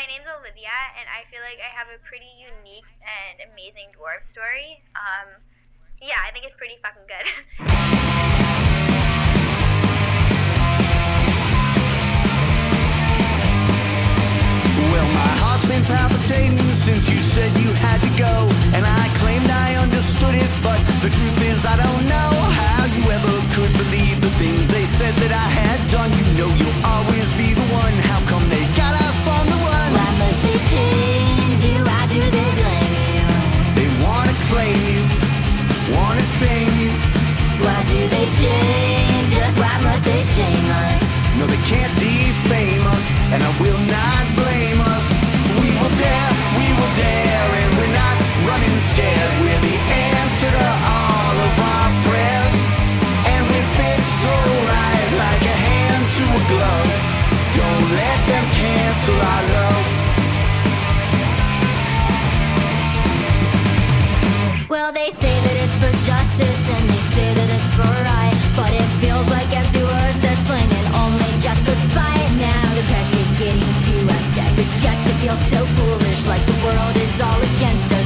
my name's Olivia, and I feel like I have a pretty unique and amazing dwarf story. Um, yeah, I think it's pretty fucking good. Well, my heart's been palpitating since you said you had to go. And I claimed I understood it, but the truth is, I don't know Why do they change us? Why must they shame us? No, they can't defame us, and I will not blame us. We will dare, we will dare, and we're not running scared. We're the answer to all of our prayers, and we fit so right like a hand to a glove. Don't let them cancel our love. Well, they say that it's for justice and they say that it's for right. But it feels like empty words they're slinging only just for spite. Now the pressure's getting too us. Ever just to feel so foolish like the world is all against us.